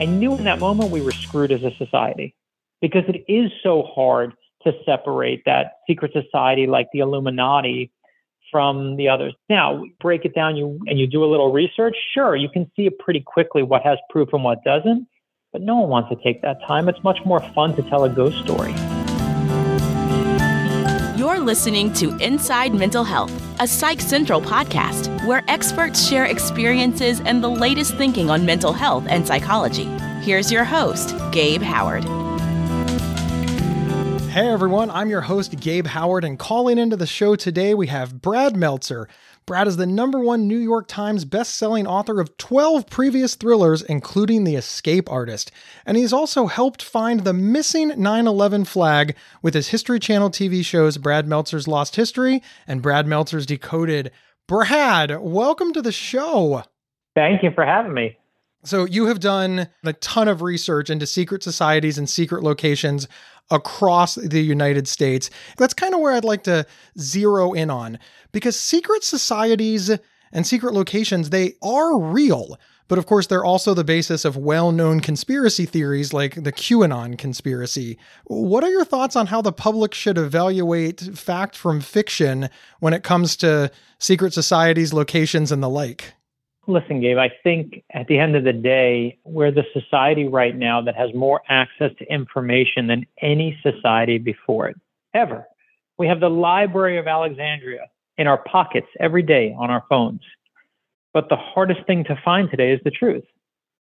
I knew in that moment we were screwed as a society because it is so hard to separate that secret society like the Illuminati from the others. Now, break it down you and you do a little research, sure, you can see it pretty quickly what has proof and what doesn't, but no one wants to take that time. It's much more fun to tell a ghost story. You're listening to Inside Mental Health, a Psych Central podcast where experts share experiences and the latest thinking on mental health and psychology. Here's your host, Gabe Howard. Hey everyone, I'm your host, Gabe Howard, and calling into the show today we have Brad Meltzer. Brad is the number one New York Times best-selling author of 12 previous thrillers, including The Escape Artist. And he's also helped find the missing 9-11 flag with his History Channel TV shows Brad Meltzer's Lost History and Brad Meltzer's Decoded. Brad, welcome to the show. Thank you for having me. So, you have done a ton of research into secret societies and secret locations across the United States. That's kind of where I'd like to zero in on because secret societies and secret locations, they are real. But of course, they're also the basis of well known conspiracy theories like the QAnon conspiracy. What are your thoughts on how the public should evaluate fact from fiction when it comes to secret societies, locations, and the like? Listen, Gabe, I think at the end of the day, we're the society right now that has more access to information than any society before it, ever. We have the Library of Alexandria in our pockets every day on our phones. But the hardest thing to find today is the truth,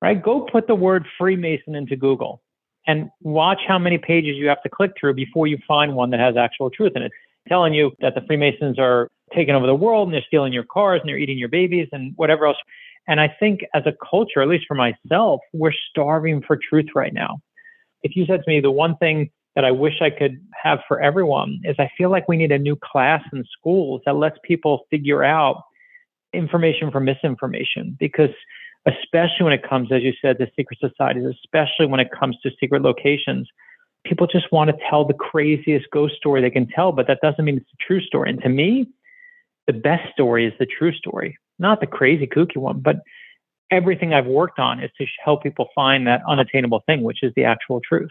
right? Go put the word Freemason into Google and watch how many pages you have to click through before you find one that has actual truth in it. Telling you that the Freemasons are taking over the world and they're stealing your cars and they're eating your babies and whatever else. And I think as a culture, at least for myself, we're starving for truth right now. If you said to me, the one thing that I wish I could have for everyone is I feel like we need a new class in schools that lets people figure out information from misinformation because especially when it comes, as you said, to secret societies, especially when it comes to secret locations, people just want to tell the craziest ghost story they can tell, but that doesn't mean it's a true story. And to me, the best story is the true story, not the crazy kooky one, but everything I've worked on is to help people find that unattainable thing, which is the actual truth.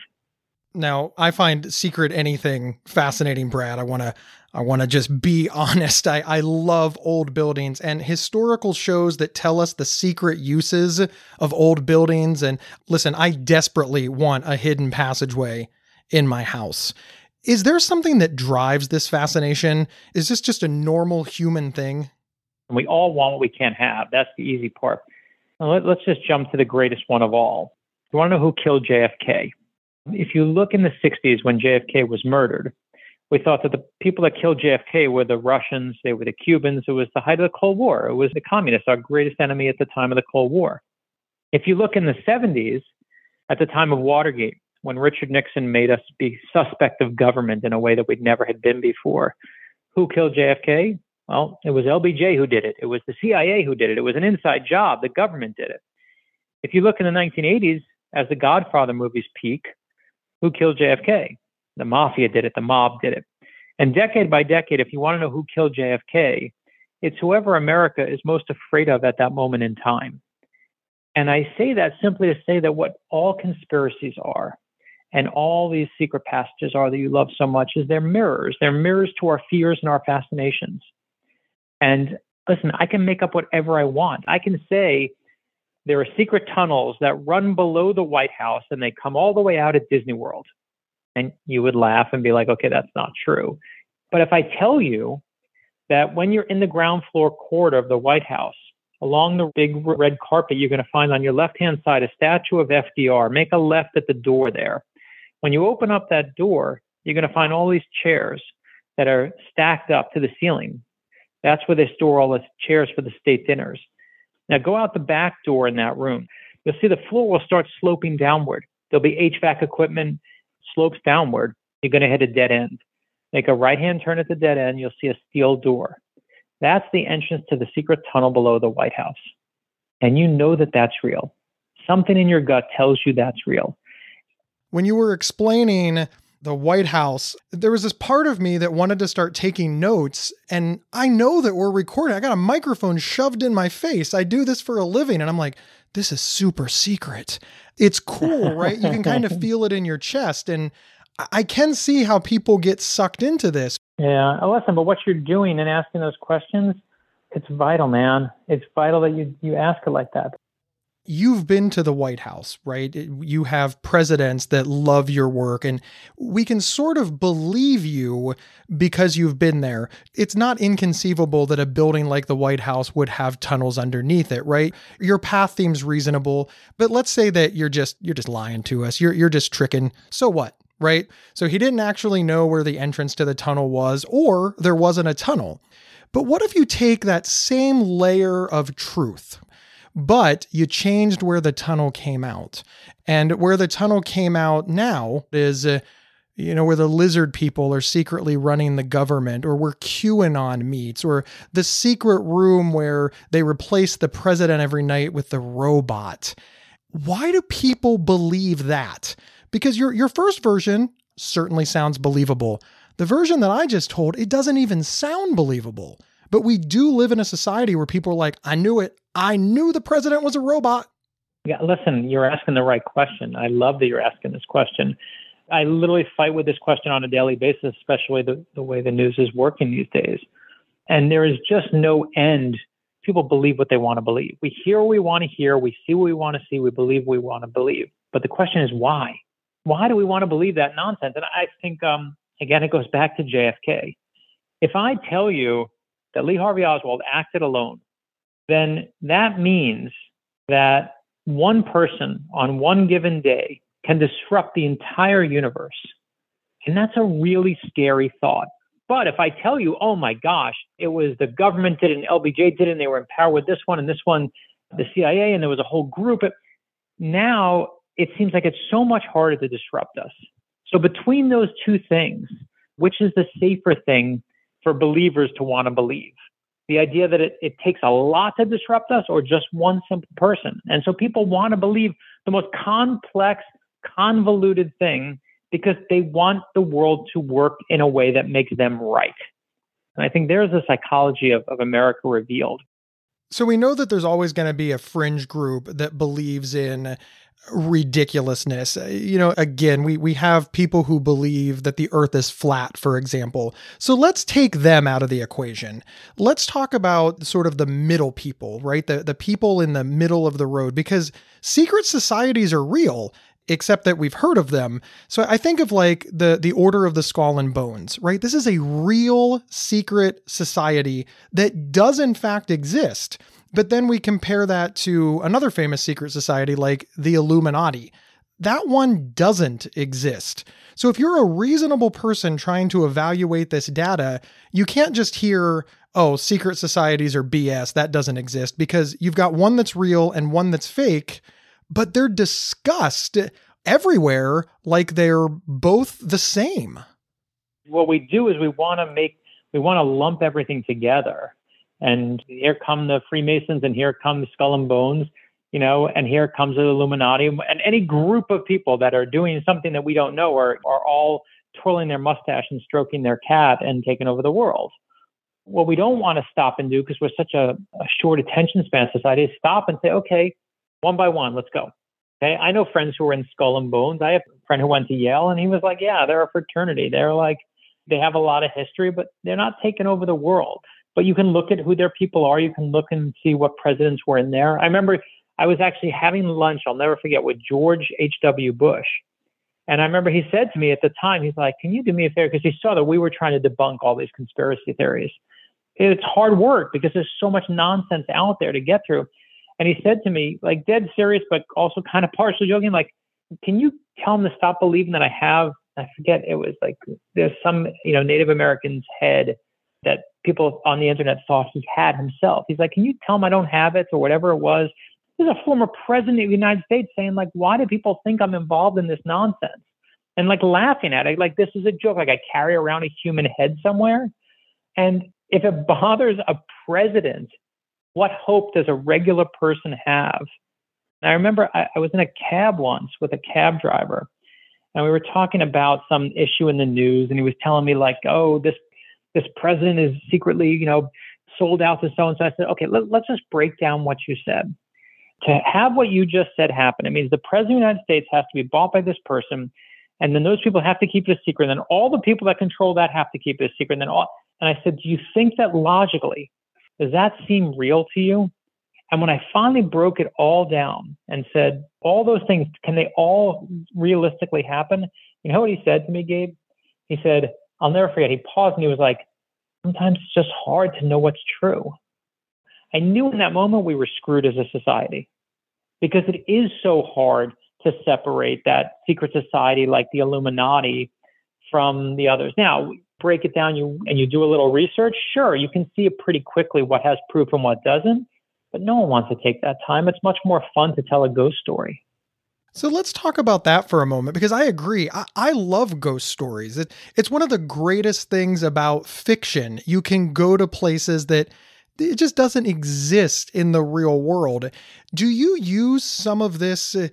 Now, I find secret anything fascinating, Brad. I want to I want to just be honest. I I love old buildings and historical shows that tell us the secret uses of old buildings and listen, I desperately want a hidden passageway in my house. Is there something that drives this fascination? Is this just a normal human thing? We all want what we can't have. That's the easy part. Let, us just jump to the greatest one of all. You want to know who killed JFK? If you look in the 60s when JFK was murdered, we thought that the people that killed JFK were the Russians, they were the Cubans, it was the height of the Cold War, it was the communists, our greatest enemy at the time of the Cold War. If you look in the 70s, at the time of Watergate, when Richard Nixon made us be suspect of government in a way that we'd never had been before. Who killed JFK? Well, it was LBJ who did it. It was the CIA who did it. It was an inside job. The government did it. If you look in the 1980s, as the Godfather movies peak, who killed JFK? The mafia did it. The mob did it. And decade by decade, if you want to know who killed JFK, it's whoever America is most afraid of at that moment in time. And I say that simply to say that what all conspiracies are and all these secret passages are that you love so much is they're mirrors. They're mirrors to our fears and our fascinations. And listen, I can make up whatever I want. I can say there are secret tunnels that run below the White House and they come all the way out at Disney World. And you would laugh and be like, okay, that's not true. But if I tell you that when you're in the ground floor court of the White House, along the big red carpet, you're going to find on your left hand side a statue of FDR. Make a left at the door there. When you open up that door, you're going to find all these chairs that are stacked up to the ceiling. That's where they store all the chairs for the state dinners. Now go out the back door in that room. You'll see the floor will start sloping downward. There'll be HVAC equipment slopes downward. You're going to hit a dead end. Make a right hand turn at the dead end. You'll see a steel door. That's the entrance to the secret tunnel below the White House. And you know that that's real. Something in your gut tells you that's real when you were explaining the White House, there was this part of me that wanted to start taking notes. And I know that we're recording. I got a microphone shoved in my face. I do this for a living. And I'm like, this is super secret. It's cool, right? you can kind of feel it in your chest. And I can see how people get sucked into this. Yeah. Listen, but what you're doing and asking those questions, it's vital, man. It's vital that you, you ask it like that you've been to the White House, right? You have presidents that love your work, and we can sort of believe you because you've been there. It's not inconceivable that a building like the White House would have tunnels underneath it, right? Your path seems reasonable, but let's say that you're just you're just lying to us. You're you're just tricking. So what? Right? So he didn't actually know where the entrance to the tunnel was, or there wasn't a tunnel. But what if you take that same layer of truth, but you changed where the tunnel came out. And where the tunnel came out now is, uh, you know, where the lizard people are secretly running the government, or where QAnon meets, or the secret room where they replace the president every night with the robot. Why do people believe that? Because your your first version certainly sounds believable. The version that I just told, it doesn't even sound believable. But we do live in a society where people are like, I knew it. I knew the president was a robot. Yeah, listen, you're asking the right question. I love that you're asking this question. I literally fight with this question on a daily basis, especially the, the way the news is working these days. And there is just no end. People believe what they want to believe. We hear what we want to hear. We see what we want to see. We believe what we want to believe. But the question is why? Why do we want to believe that nonsense? And I think, um, again, it goes back to JFK. If I tell you that Lee Harvey Oswald acted alone, then that means that one person on one given day can disrupt the entire universe. And that's a really scary thought. But if I tell you, oh my gosh, it was the government did it and LBJ did it and they were in power with this one and this one, the CIA, and there was a whole group, now it seems like it's so much harder to disrupt us. So between those two things, which is the safer thing for believers to want to believe. The idea that it, it takes a lot to disrupt us or just one simple person. And so people want to believe the most complex, convoluted thing because they want the world to work in a way that makes them right. And I think there's a psychology of, of America revealed. So we know that there's always going to be a fringe group that believes in ridiculousness. Uh, you know, again, we we have people who believe that the earth is flat, for example. So let's take them out of the equation. Let's talk about sort of the middle people, right? The the people in the middle of the road because secret societies are real except that we've heard of them. So I think of like the the Order of the Skull and Bones, right? This is a real secret society that does in fact exist. But then we compare that to another famous secret society like the Illuminati. That one doesn't exist. So if you're a reasonable person trying to evaluate this data, you can't just hear, oh, secret societies are BS, that doesn't exist, because you've got one that's real and one that's fake, but they're discussed everywhere like they're both the same. What we do is we want to make, we want to lump everything together and here come the Freemasons, and here come the Skull and Bones, you know, and here comes the Illuminati, and any group of people that are doing something that we don't know are, are all twirling their mustache and stroking their cat and taking over the world. What we don't want to stop and do, because we're such a, a short attention span society, is stop and say, okay, one by one, let's go. Okay, I know friends who are in Skull and Bones. I have a friend who went to Yale, and he was like, yeah, they're a fraternity. They're like, they have a lot of history, but they're not taking over the world but you can look at who their people are. You can look and see what presidents were in there. I remember I was actually having lunch, I'll never forget, with George H.W. Bush. And I remember he said to me at the time, he's like, Can you do me a favor? Because he saw that we were trying to debunk all these conspiracy theories. It's hard work because there's so much nonsense out there to get through. And he said to me, like dead serious, but also kind of partially joking, like, Can you tell him to stop believing that I have? I forget, it was like there's some, you know, Native American's head that people on the internet thought he had himself. He's like, can you tell him I don't have it or whatever it was? There's a former president of the United States saying like, why do people think I'm involved in this nonsense? And like laughing at it, like this is a joke. Like I carry around a human head somewhere. And if it bothers a president, what hope does a regular person have? And I remember I, I was in a cab once with a cab driver, and we were talking about some issue in the news, and he was telling me like, "Oh, this this president is secretly, you know, sold out to so and so." I said, "Okay, let, let's just break down what you said." To have what you just said happen, it means the president of the United States has to be bought by this person, and then those people have to keep it a secret. And then all the people that control that have to keep it a secret. And then all, and I said, Do you think that logically, does that seem real to you? And when I finally broke it all down and said, all those things, can they all realistically happen? You know what he said to me, Gabe? He said, I'll never forget. He paused and he was like, sometimes it's just hard to know what's true. I knew in that moment we were screwed as a society because it is so hard to separate that secret society like the Illuminati from the others. Now, break it down you and you do a little research, sure, you can see it pretty quickly what has proof and what doesn't. But no one wants to take that time. It's much more fun to tell a ghost story. So let's talk about that for a moment because I agree. I, I, love ghost stories. It, it's one of the greatest things about fiction. You can go to places that it just doesn't exist in the real world. Do you use some of this uh,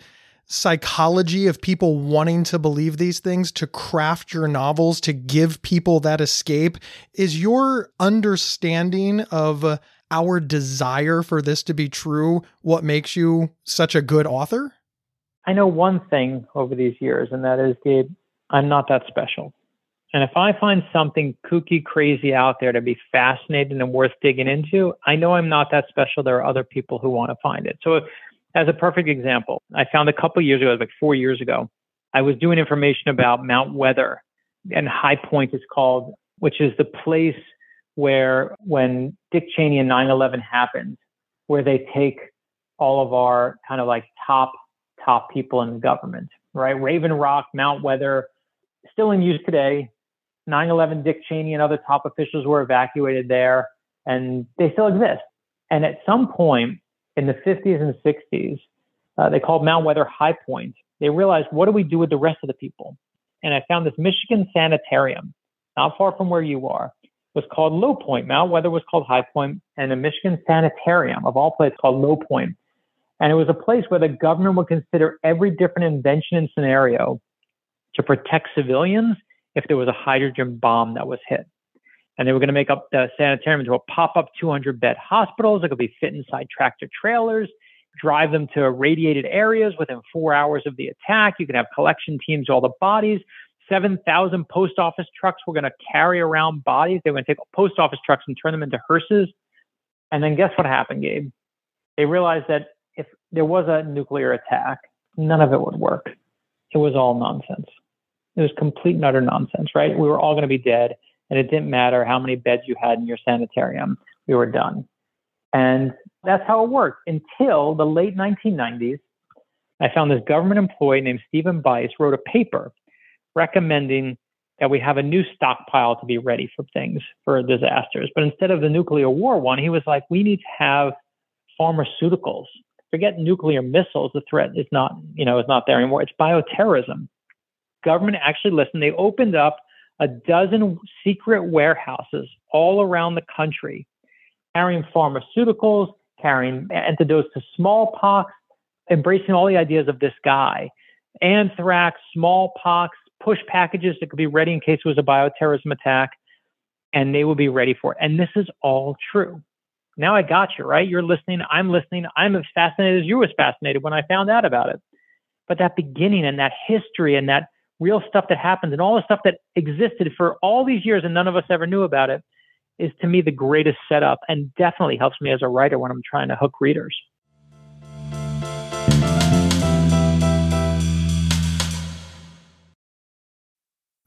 psychology of people wanting to believe these things to craft your novels to give people that escape? Is your understanding of uh, our desire for this to be true what makes you such a good author? I know one thing over these years, and that is, Gabe, I'm not that special. And if I find something kooky, crazy out there to be fascinating and worth digging into, I know I'm not that special. There are other people who want to find it. So, as a perfect example, I found a couple years ago, like four years ago, I was doing information about Mount Weather, and High Point is called, which is the place where when Dick Cheney and 9/11 happened, where they take all of our kind of like top top people in the government, right? Raven Rock, Mount Weather, still in use today. 9/11, Dick Cheney and other top officials were evacuated there, and they still exist. And at some point in the 50s and 60s, uh, they called Mount Weather High Point. They realized, what do we do with the rest of the people? And I found this Michigan sanitarium, not far from where you are, was called Low Point. Mount Weather was called High Point, and a Michigan sanitarium of all places called Low Point. And it was a place where the government would consider every different invention and scenario to protect civilians if there was a hydrogen bomb that was hit. And they were going to make up the sanitarium into a pop-up 200 bed hospitals that could be fit inside tractor trailers, drive them to irradiated areas within four hours of the attack. You could have collection teams, all the bodies. 7,000 post office trucks were going to carry around bodies. They were going to take post office trucks and turn them into hearses. And then guess what happened, Gabe? They realized that if there was a nuclear attack, none of it would work. It was all nonsense. It was complete and utter nonsense, right? We were all going to be dead, and it didn't matter how many beds you had in your sanitarium. We were done. And that's how it worked until the late 1990s. I found this government employee named Stephen Bice wrote a paper recommending that we have a new stockpile to be ready for things, for disasters. But instead of the nuclear war one, he was like, we need to have pharmaceuticals. Forget nuclear missiles. The threat is not, you know, is not there anymore. It's bioterrorism. Government actually listened. They opened up a dozen secret warehouses all around the country, carrying pharmaceuticals, carrying antidotes to smallpox, embracing all the ideas of this guy, anthrax, smallpox, push packages that could be ready in case it was a bioterrorism attack, and they would be ready for it. And this is all true. Now I got you, right? You're listening. I'm listening. I'm as fascinated as you was fascinated when I found out about it. But that beginning and that history and that real stuff that happens and all the stuff that existed for all these years and none of us ever knew about it is to me the greatest setup and definitely helps me as a writer when I'm trying to hook readers.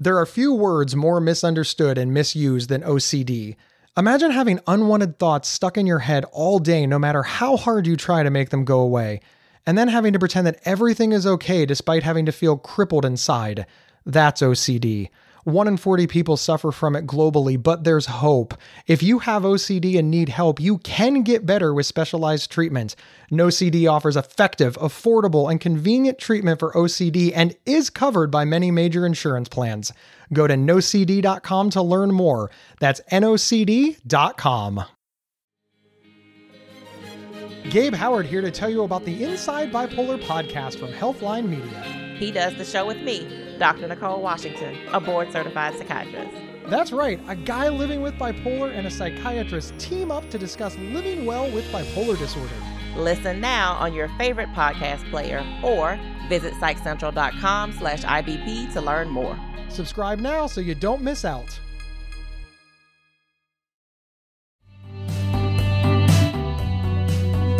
There are few words more misunderstood and misused than OCD. Imagine having unwanted thoughts stuck in your head all day, no matter how hard you try to make them go away, and then having to pretend that everything is okay despite having to feel crippled inside. That's OCD. 1 in 40 people suffer from it globally, but there's hope. If you have OCD and need help, you can get better with specialized treatment. NoCD offers effective, affordable, and convenient treatment for OCD and is covered by many major insurance plans. Go to nocd.com to learn more. That's nocd.com. Gabe Howard here to tell you about the Inside Bipolar podcast from Healthline Media. He does the show with me Dr. Nicole Washington, a board certified psychiatrist. That's right, a guy living with bipolar and a psychiatrist team up to discuss living well with bipolar disorder. Listen now on your favorite podcast player or visit psychcentral.com slash IBP to learn more. Subscribe now so you don't miss out.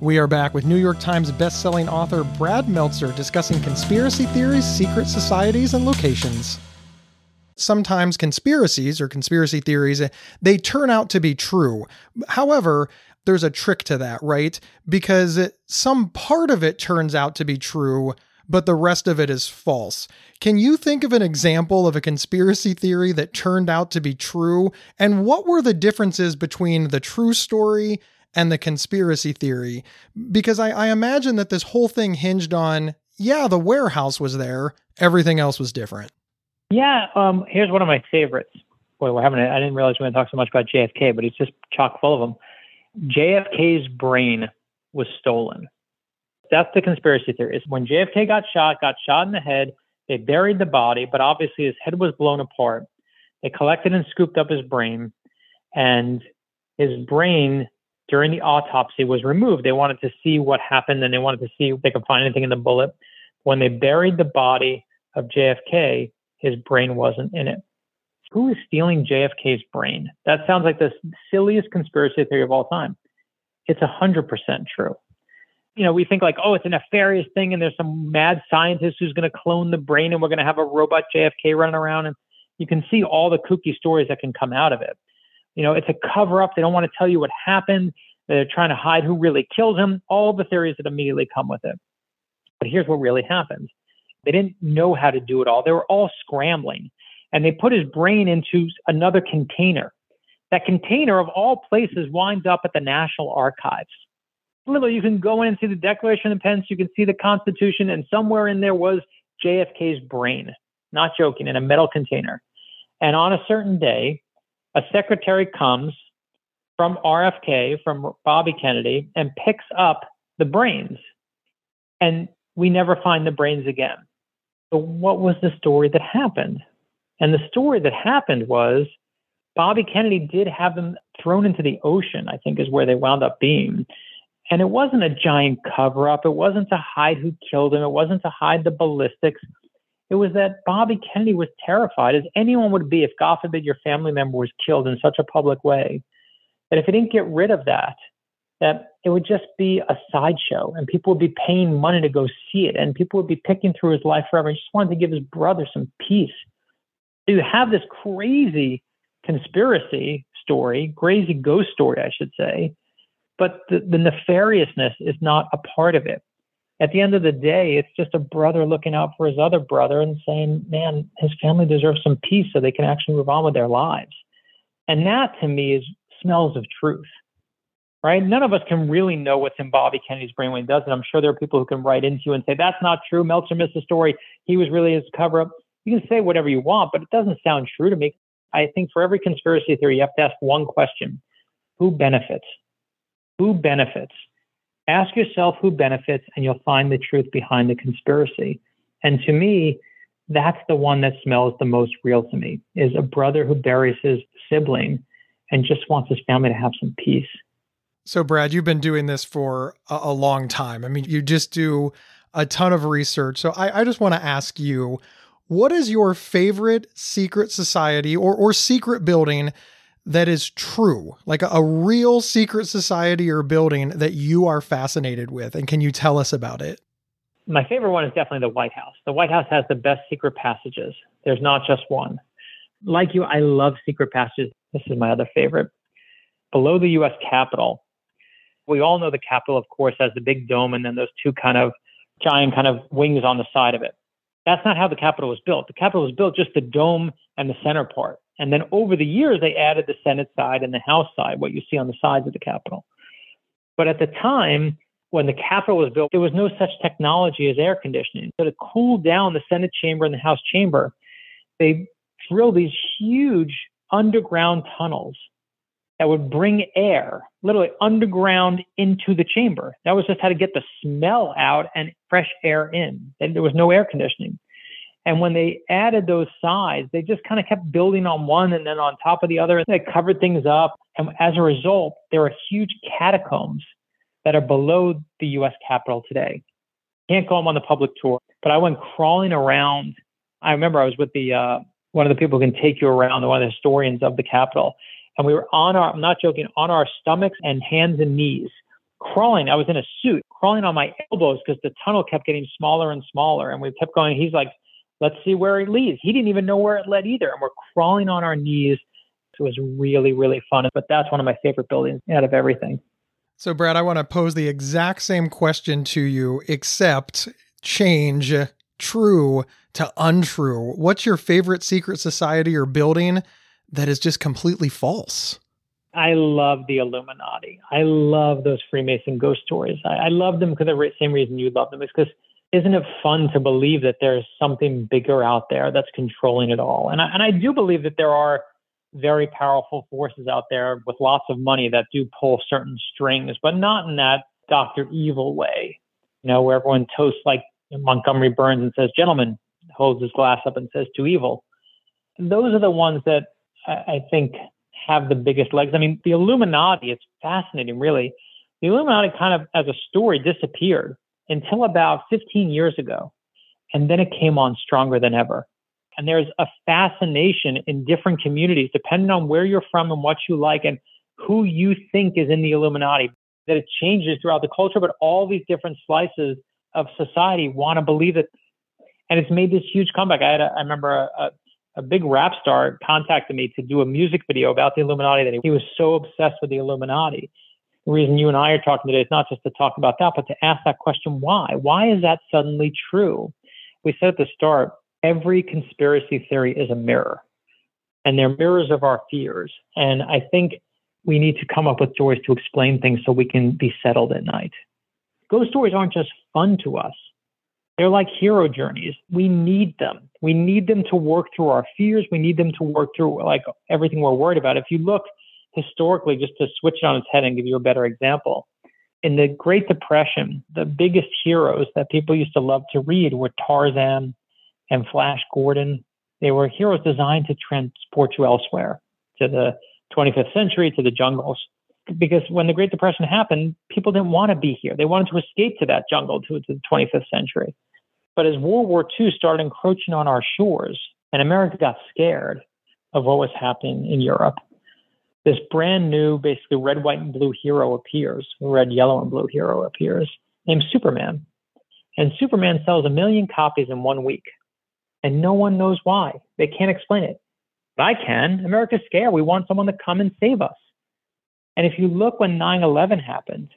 We are back with New York Times bestselling author Brad Meltzer discussing conspiracy theories, secret societies, and locations. Sometimes conspiracies or conspiracy theories they turn out to be true. However, there's a trick to that, right? Because some part of it turns out to be true, but the rest of it is false. Can you think of an example of a conspiracy theory that turned out to be true? And what were the differences between the true story and the conspiracy theory because I, I imagine that this whole thing hinged on yeah the warehouse was there everything else was different. Yeah um, here's one of my favorites. Boy we're having a, i didn't realize we are going to talk so much about jfk but he's just chock full of them jfk's brain was stolen. That's the conspiracy theory. Is when jfk got shot got shot in the head they buried the body but obviously his head was blown apart. They collected and scooped up his brain and his brain during the autopsy was removed. They wanted to see what happened and they wanted to see if they could find anything in the bullet. When they buried the body of JFK, his brain wasn't in it. Who is stealing JFK's brain? That sounds like the silliest conspiracy theory of all time. It's 100% true. You know, we think like, oh, it's a nefarious thing and there's some mad scientist who's going to clone the brain and we're going to have a robot JFK running around. And you can see all the kooky stories that can come out of it. You know, it's a cover up. They don't want to tell you what happened. They're trying to hide who really killed him. All the theories that immediately come with it. But here's what really happened. They didn't know how to do it all. They were all scrambling and they put his brain into another container. That container of all places winds up at the National Archives. Literally, you can go in and see the Declaration of Independence, you can see the Constitution, and somewhere in there was JFK's brain. Not joking, in a metal container. And on a certain day, a secretary comes from RFK, from Bobby Kennedy, and picks up the brains. And we never find the brains again. So, what was the story that happened? And the story that happened was Bobby Kennedy did have them thrown into the ocean, I think is where they wound up being. And it wasn't a giant cover up. It wasn't to hide who killed him. It wasn't to hide the ballistics. It was that Bobby Kennedy was terrified, as anyone would be if, God forbid, your family member was killed in such a public way, that if he didn't get rid of that, that it would just be a sideshow and people would be paying money to go see it and people would be picking through his life forever. He just wanted to give his brother some peace. So you have this crazy conspiracy story, crazy ghost story, I should say, but the, the nefariousness is not a part of it at the end of the day, it's just a brother looking out for his other brother and saying, man, his family deserves some peace so they can actually move on with their lives. And that to me is smells of truth, right? None of us can really know what's in Bobby Kennedy's brain when he does it. I'm sure there are people who can write into you and say, that's not true. Meltzer missed the story. He was really his cover up. You can say whatever you want, but it doesn't sound true to me. I think for every conspiracy theory, you have to ask one question Who benefits? Who benefits? Ask yourself who benefits, and you'll find the truth behind the conspiracy. And to me, that's the one that smells the most real to me is a brother who buries his sibling and just wants his family to have some peace. So, Brad, you've been doing this for a, a long time. I mean, you just do a ton of research. So, I, I just want to ask you what is your favorite secret society or, or secret building that is true, like a, real secret society or building that you are fascinated with? And can you tell us about it? My favorite one is definitely the White House. The White House has the best secret passages. There's not just one. Like you, I love secret passages. This is my other favorite. Below the US Capitol, we all know the Capitol, of course, has the big dome and then those two kind of giant kind of wings on the side of it. That's not how the Capitol was built. The Capitol was built just the dome and the center part. And then over the years, they added the Senate side and the House side, what you see on the sides of the Capitol. But at the time, when the Capitol was built, there was no such technology as air conditioning. So to cool down the Senate chamber and the House chamber, they drilled these huge underground tunnels that would bring air literally underground into the chamber. That was just how to get the smell out and fresh air in. And there was no air conditioning. And when they added those sides, they just kind of kept building on one and then on top of the other. And they covered things up. And as a result, there are huge catacombs that are below the US Capitol today. Can't go on the public tour, but I went crawling around. I remember I was with the uh, one of the people who can take you around, one of the historians of the Capitol. And we were on our, I'm not joking, on our stomachs and hands and knees, crawling. I was in a suit, crawling on my elbows because the tunnel kept getting smaller and smaller. And we kept going. He's like, let's see where it leads. He didn't even know where it led either. And we're crawling on our knees. It was really, really fun. But that's one of my favorite buildings out of everything. So, Brad, I want to pose the exact same question to you, except change true to untrue. What's your favorite secret society or building that is just completely false? I love the Illuminati. I love those Freemason ghost stories. I, I love them for the same reason you love them. Is because isn't it fun to believe that there's something bigger out there that's controlling it all? And I, and I do believe that there are very powerful forces out there with lots of money that do pull certain strings, but not in that Dr. Evil way, you know, where everyone toasts like Montgomery Burns and says, gentlemen, holds his glass up and says, to evil. Those are the ones that I think have the biggest legs. I mean, the Illuminati, it's fascinating, really. The Illuminati kind of, as a story, disappeared until about 15 years ago. And then it came on stronger than ever. And there's a fascination in different communities, depending on where you're from and what you like and who you think is in the Illuminati, that it changes throughout the culture, but all these different slices of society want to believe it. And it's made this huge comeback. I had a, I remember a, a, a big rap star contacted me to do a music video about the Illuminati that he, was so obsessed with the Illuminati. The reason you and I are talking today is not just to talk about that, but to ask that question why? Why is that suddenly true? We said at the start, every conspiracy theory is a mirror, and they're mirrors of our fears. And I think we need to come up with stories to explain things so we can be settled at night. Ghost stories aren't just fun to us. They're like hero journeys. We need them. We need them to work through our fears. We need them to work through like everything we're worried about. If you look historically, just to switch it on its head and give you a better example, in the Great Depression, the biggest heroes that people used to love to read were Tarzan and Flash Gordon. They were heroes designed to transport you elsewhere to the 25th century, to the jungles because when the Great Depression happened, people didn't want to be here. They wanted to escape to that jungle to, to the 25th century. But as World War II started encroaching on our shores and America got scared of what was happening in Europe, this brand new, basically red, white, and blue hero appears, red, yellow, and blue hero appears, named Superman. And Superman sells a million copies in one week. And no one knows why. They can't explain it. But I can. America's scared. We want someone to come and save us. And if you look when 9 11 happened,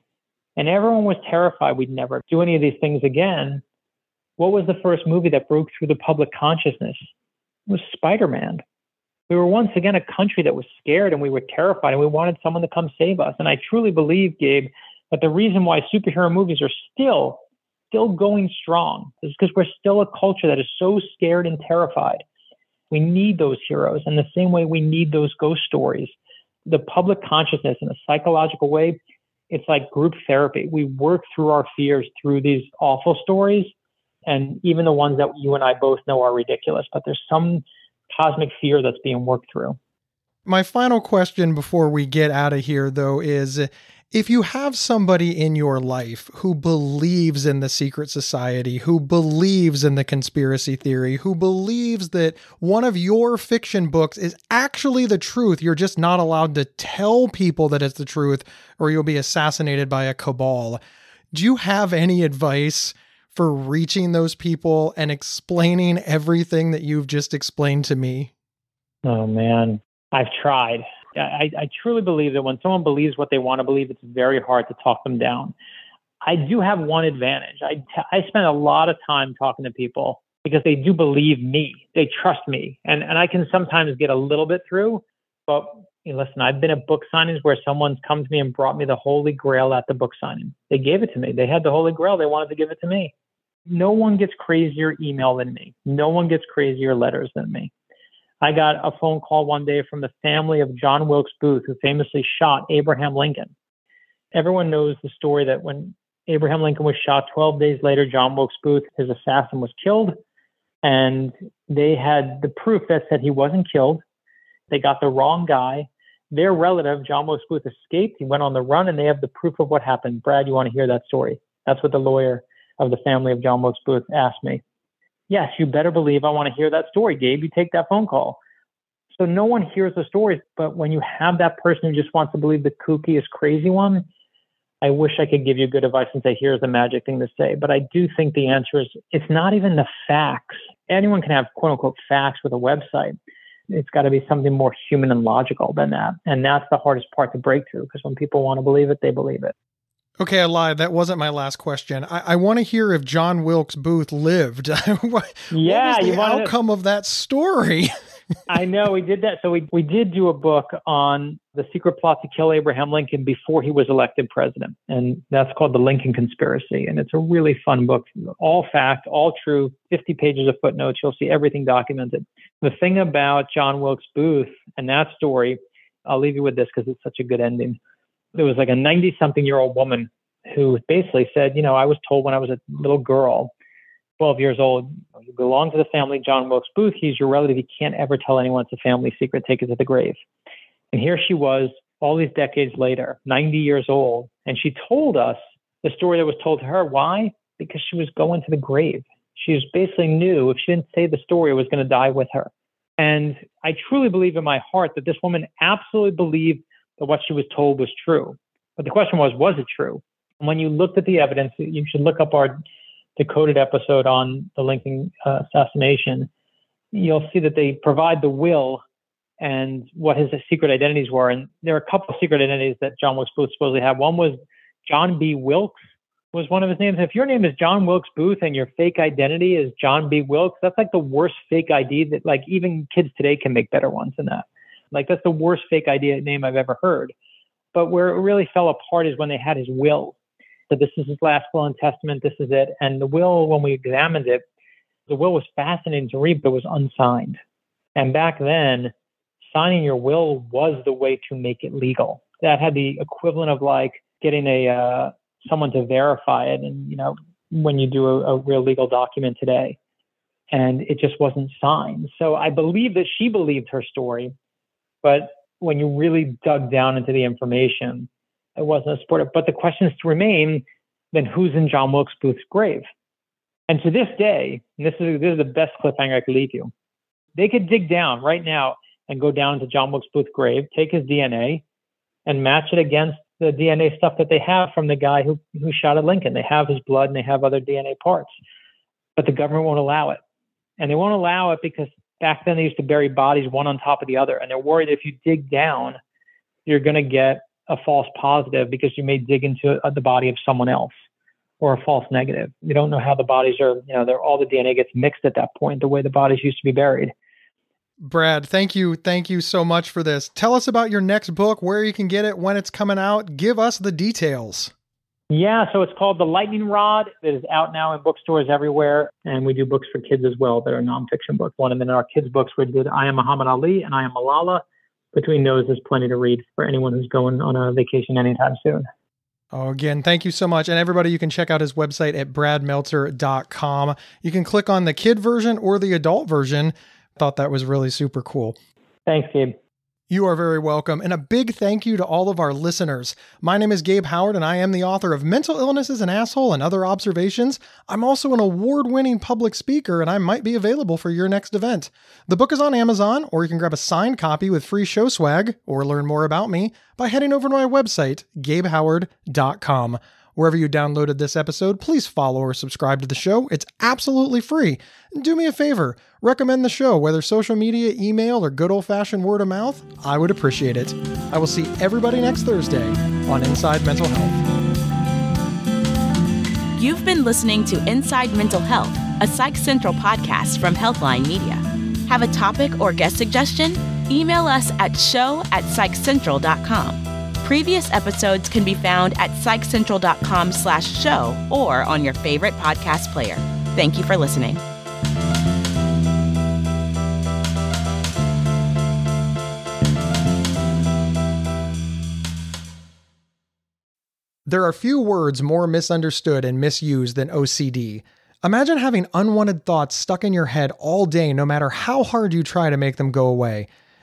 and everyone was terrified we'd never do any of these things again, what was the first movie that broke through the public consciousness? It was Spider Man. We were once again a country that was scared and we were terrified and we wanted someone to come save us. And I truly believe, Gabe, that the reason why superhero movies are still still going strong is because we're still a culture that is so scared and terrified. We need those heroes in the same way we need those ghost stories the public consciousness in a psychological way, it's like group therapy. We work through our fears through these awful stories, and even the ones that you and I both know are ridiculous, but there's some cosmic fear that's being worked through. My final question before we get out of here, though, is if you have somebody in your life who believes in the secret society, who believes in the conspiracy theory, who believes that one of your fiction books is actually the truth, you're just not allowed to tell people that it's the truth or you'll be assassinated by a cabal. Do you have any advice for reaching those people and explaining everything that you've just explained to me? Oh, man. I've tried. I, I truly believe that when someone believes what they want to believe, it's very hard to talk them down. I do have one advantage. I, t- I spend a lot of time talking to people because they do believe me. They trust me. And, and I can sometimes get a little bit through, but listen, I've been at book signings where someone's come to me and brought me the Holy Grail at the book signing. They gave it to me. They had the Holy Grail. They wanted to give it to me. No one gets crazier email than me. No one gets crazier letters than me. I got a phone call one day from the family of John Wilkes Booth, who famously shot Abraham Lincoln. Everyone knows the story that when Abraham Lincoln was shot 12 days later, John Wilkes Booth, his assassin, was killed. And they had the proof that said he wasn't killed. They got the wrong guy. Their relative, John Wilkes Booth, escaped. He went on the run, and they have the proof of what happened. Brad, you want to hear that story? That's what the lawyer of the family of John Wilkes Booth asked me. Yes, you better believe I want to hear that story, Gabe. You take that phone call. So no one hears the stories, but when you have that person who just wants to believe the kooky is crazy one, I wish I could give you good advice and say, here's the magic thing to say. But I do think the answer is it's not even the facts. Anyone can have quote unquote facts with a website. It's got to be something more human and logical than that. And that's the hardest part to break through because when people want to believe it, they believe it. Okay, I lied. That wasn't my last question. I, I want to hear if John Wilkes Booth lived. what, yeah, what was the outcome to... of that story? I know we did that. So we we did do a book on the secret plot to kill Abraham Lincoln before he was elected president, and that's called the Lincoln Conspiracy. And it's a really fun book, all fact, all true, 50 pages of footnotes. You'll see everything documented. The thing about John Wilkes Booth and that story, I'll leave you with this because it's such a good ending. There was like a 90 something year old woman who basically said, you know, I was told when I was a little girl 12 years old. You belong to the family, John Wilkes Booth. He's your relative. You can't ever tell anyone it's a family secret. Take it to the grave. And here she was, all these decades later, 90 years old. And she told us the story that was told to her. Why? Because she was going to the grave. She basically knew if she didn't say the story, it was going to die with her. And I truly believe in my heart that this woman absolutely believed that what she was told was true. But the question was, was it true? And when you looked at the evidence, you should look up our decoded episode on the Lincoln uh, assassination, you'll see that they provide the will and what his secret identities were. And there are a couple of secret identities that John Wilkes Booth supposedly had. One was John B. Wilkes was one of his names. If your name is John Wilkes Booth and your fake identity is John B. Wilkes, that's like the worst fake ID that like even kids today can make better ones than that. Like that's the worst fake idea name I've ever heard. But where it really fell apart is when they had his will said, This is his last will and testament. This is it. And the will, when we examined it, the will was fascinating to read, but it was unsigned. And back then, signing your will was the way to make it legal. That had the equivalent of like getting a uh, someone to verify it, and you know when you do a, a real legal document today, and it just wasn't signed. So I believe that she believed her story, but when you really dug down into the information, it wasn't a sport. But the questions remain then who's in John Wilkes Booth's grave? And to this day, this is, this is the best cliffhanger I could leave you, they could dig down right now and go down to John Wilkes Booth's grave, take his DNA, and match it against the DNA stuff that they have from the guy who, who shot at Lincoln. They have his blood and they have other DNA parts, but the government won't allow it. And they won't allow it because back then they used to bury bodies one on top of the other. And they're worried if you dig down, you're going to get a false positive because you may dig into uh, the body of someone else or a false negative. You don't know how the bodies are, you know, they're all the DNA gets mixed at that point, the way the bodies used to be buried. Brad, thank you. Thank you so much for this. Tell us about your next book, where you can get it, when it's coming out. Give us the details. Yeah, so it's called The Lightning Rod. It is out now in bookstores everywhere. And we do books for kids as well that are nonfiction books. One of them in our kids' books, we did I Am Muhammad Ali and I Am Malala between those, there's plenty to read for anyone who's going on a vacation anytime soon. Oh, again, thank you so much. And everybody, you can check out his website at bradmeltzer.com. You can click on the kid version or the adult version. Thought that was really super cool. Thanks, Gabe. You are very welcome. And a big thank you to all of our listeners. My name is Gabe Howard, and I am the author of Mental Illness is an Asshole and Other Observations. I'm also an award winning public speaker, and I might be available for your next event. The book is on Amazon, or you can grab a signed copy with free show swag, or learn more about me by heading over to my website, gabehoward.com. Wherever you downloaded this episode, please follow or subscribe to the show. It's absolutely free. Do me a favor, recommend the show, whether social media, email, or good old fashioned word of mouth. I would appreciate it. I will see everybody next Thursday on Inside Mental Health. You've been listening to Inside Mental Health a Psych Central podcast from Healthline Media. Have a topic or guest suggestion? Email us at show at psychcentral.com. Previous episodes can be found at psychcentral.com slash show or on your favorite podcast player. Thank you for listening. There are few words more misunderstood and misused than OCD. Imagine having unwanted thoughts stuck in your head all day, no matter how hard you try to make them go away,